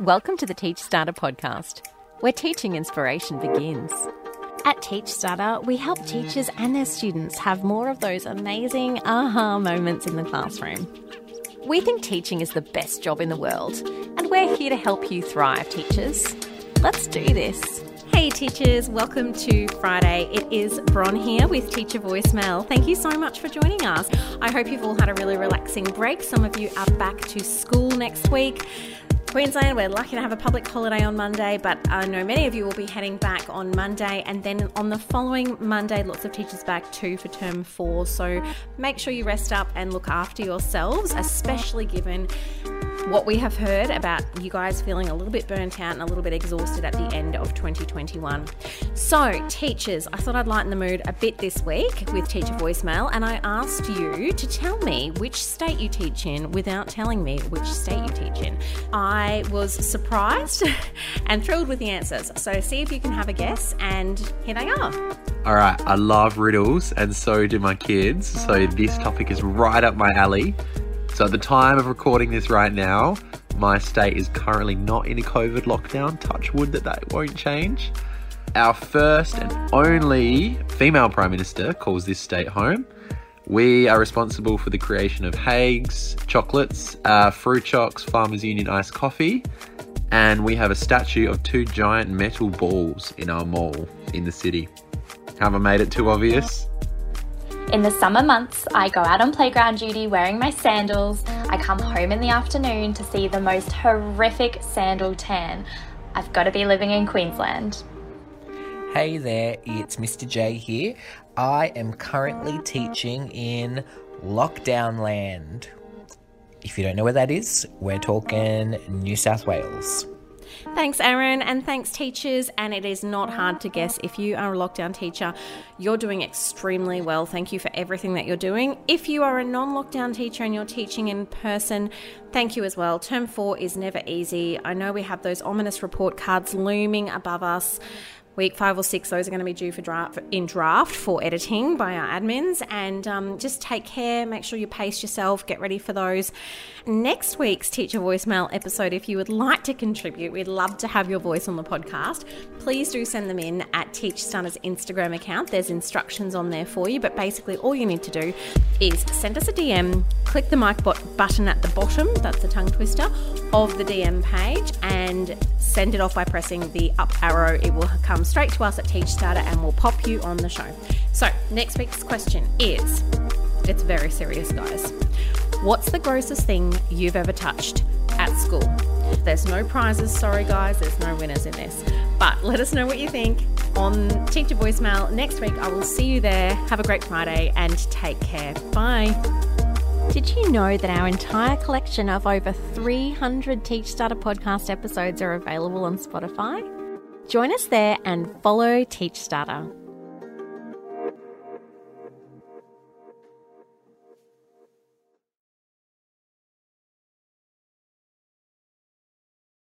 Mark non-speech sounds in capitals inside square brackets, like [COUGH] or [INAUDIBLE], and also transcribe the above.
Welcome to the Teach Starter podcast, where teaching inspiration begins. At Teach Starter, we help teachers and their students have more of those amazing aha moments in the classroom. We think teaching is the best job in the world, and we're here to help you thrive, teachers. Let's do this. Hey, teachers, welcome to Friday. It is Bron here with Teacher Voicemail. Thank you so much for joining us. I hope you've all had a really relaxing break. Some of you are back to school next week. Queensland, we're lucky to have a public holiday on Monday, but I know many of you will be heading back on Monday, and then on the following Monday, lots of teachers back too for term four. So make sure you rest up and look after yourselves, especially given what we have heard about you guys feeling a little bit burnt out and a little bit exhausted at the end of 2021. So, teachers, I thought I'd lighten the mood a bit this week with teacher voicemail, and I asked you to tell me which state you teach in without telling me which state you teach in. I was surprised [LAUGHS] and thrilled with the answers. So, see if you can have a guess, and here they are. All right, I love riddles, and so do my kids. So, this topic is right up my alley. So, at the time of recording this right now, my state is currently not in a COVID lockdown. Touch wood that that won't change. Our first and only female Prime Minister calls this state home. We are responsible for the creation of Haigh's, chocolates, uh, Frucocs, Farmers Union iced coffee, and we have a statue of two giant metal balls in our mall in the city. Have I made it too obvious? In the summer months, I go out on playground duty wearing my sandals. I come home in the afternoon to see the most horrific sandal tan. I've got to be living in Queensland. Hey there, it's Mr. J here. I am currently teaching in Lockdown Land. If you don't know where that is, we're talking New South Wales. Thanks, Aaron, and thanks, teachers. And it is not hard to guess if you are a lockdown teacher, you're doing extremely well. Thank you for everything that you're doing. If you are a non lockdown teacher and you're teaching in person, thank you as well. Term four is never easy. I know we have those ominous report cards looming above us week five or six, those are going to be due for draft in draft for editing by our admins. And um, just take care, make sure you pace yourself, get ready for those. Next week's teacher voicemail episode, if you would like to contribute, we'd love to have your voice on the podcast. Please do send them in at Teach Starter's Instagram account. There's instructions on there for you, but basically all you need to do is send us a DM, click the mic bot button at the bottom, that's the tongue twister, of the DM page, and send it off by pressing the up arrow. It will come straight to us at Teach Starter and we'll pop you on the show. So, next week's question is it's very serious, guys. What's the grossest thing you've ever touched at school? There's no prizes, sorry guys, there's no winners in this. But let us know what you think on Teacher Voicemail next week. I will see you there. Have a great Friday and take care. Bye. Did you know that our entire collection of over 300 Teach Starter podcast episodes are available on Spotify? Join us there and follow Teach Starter.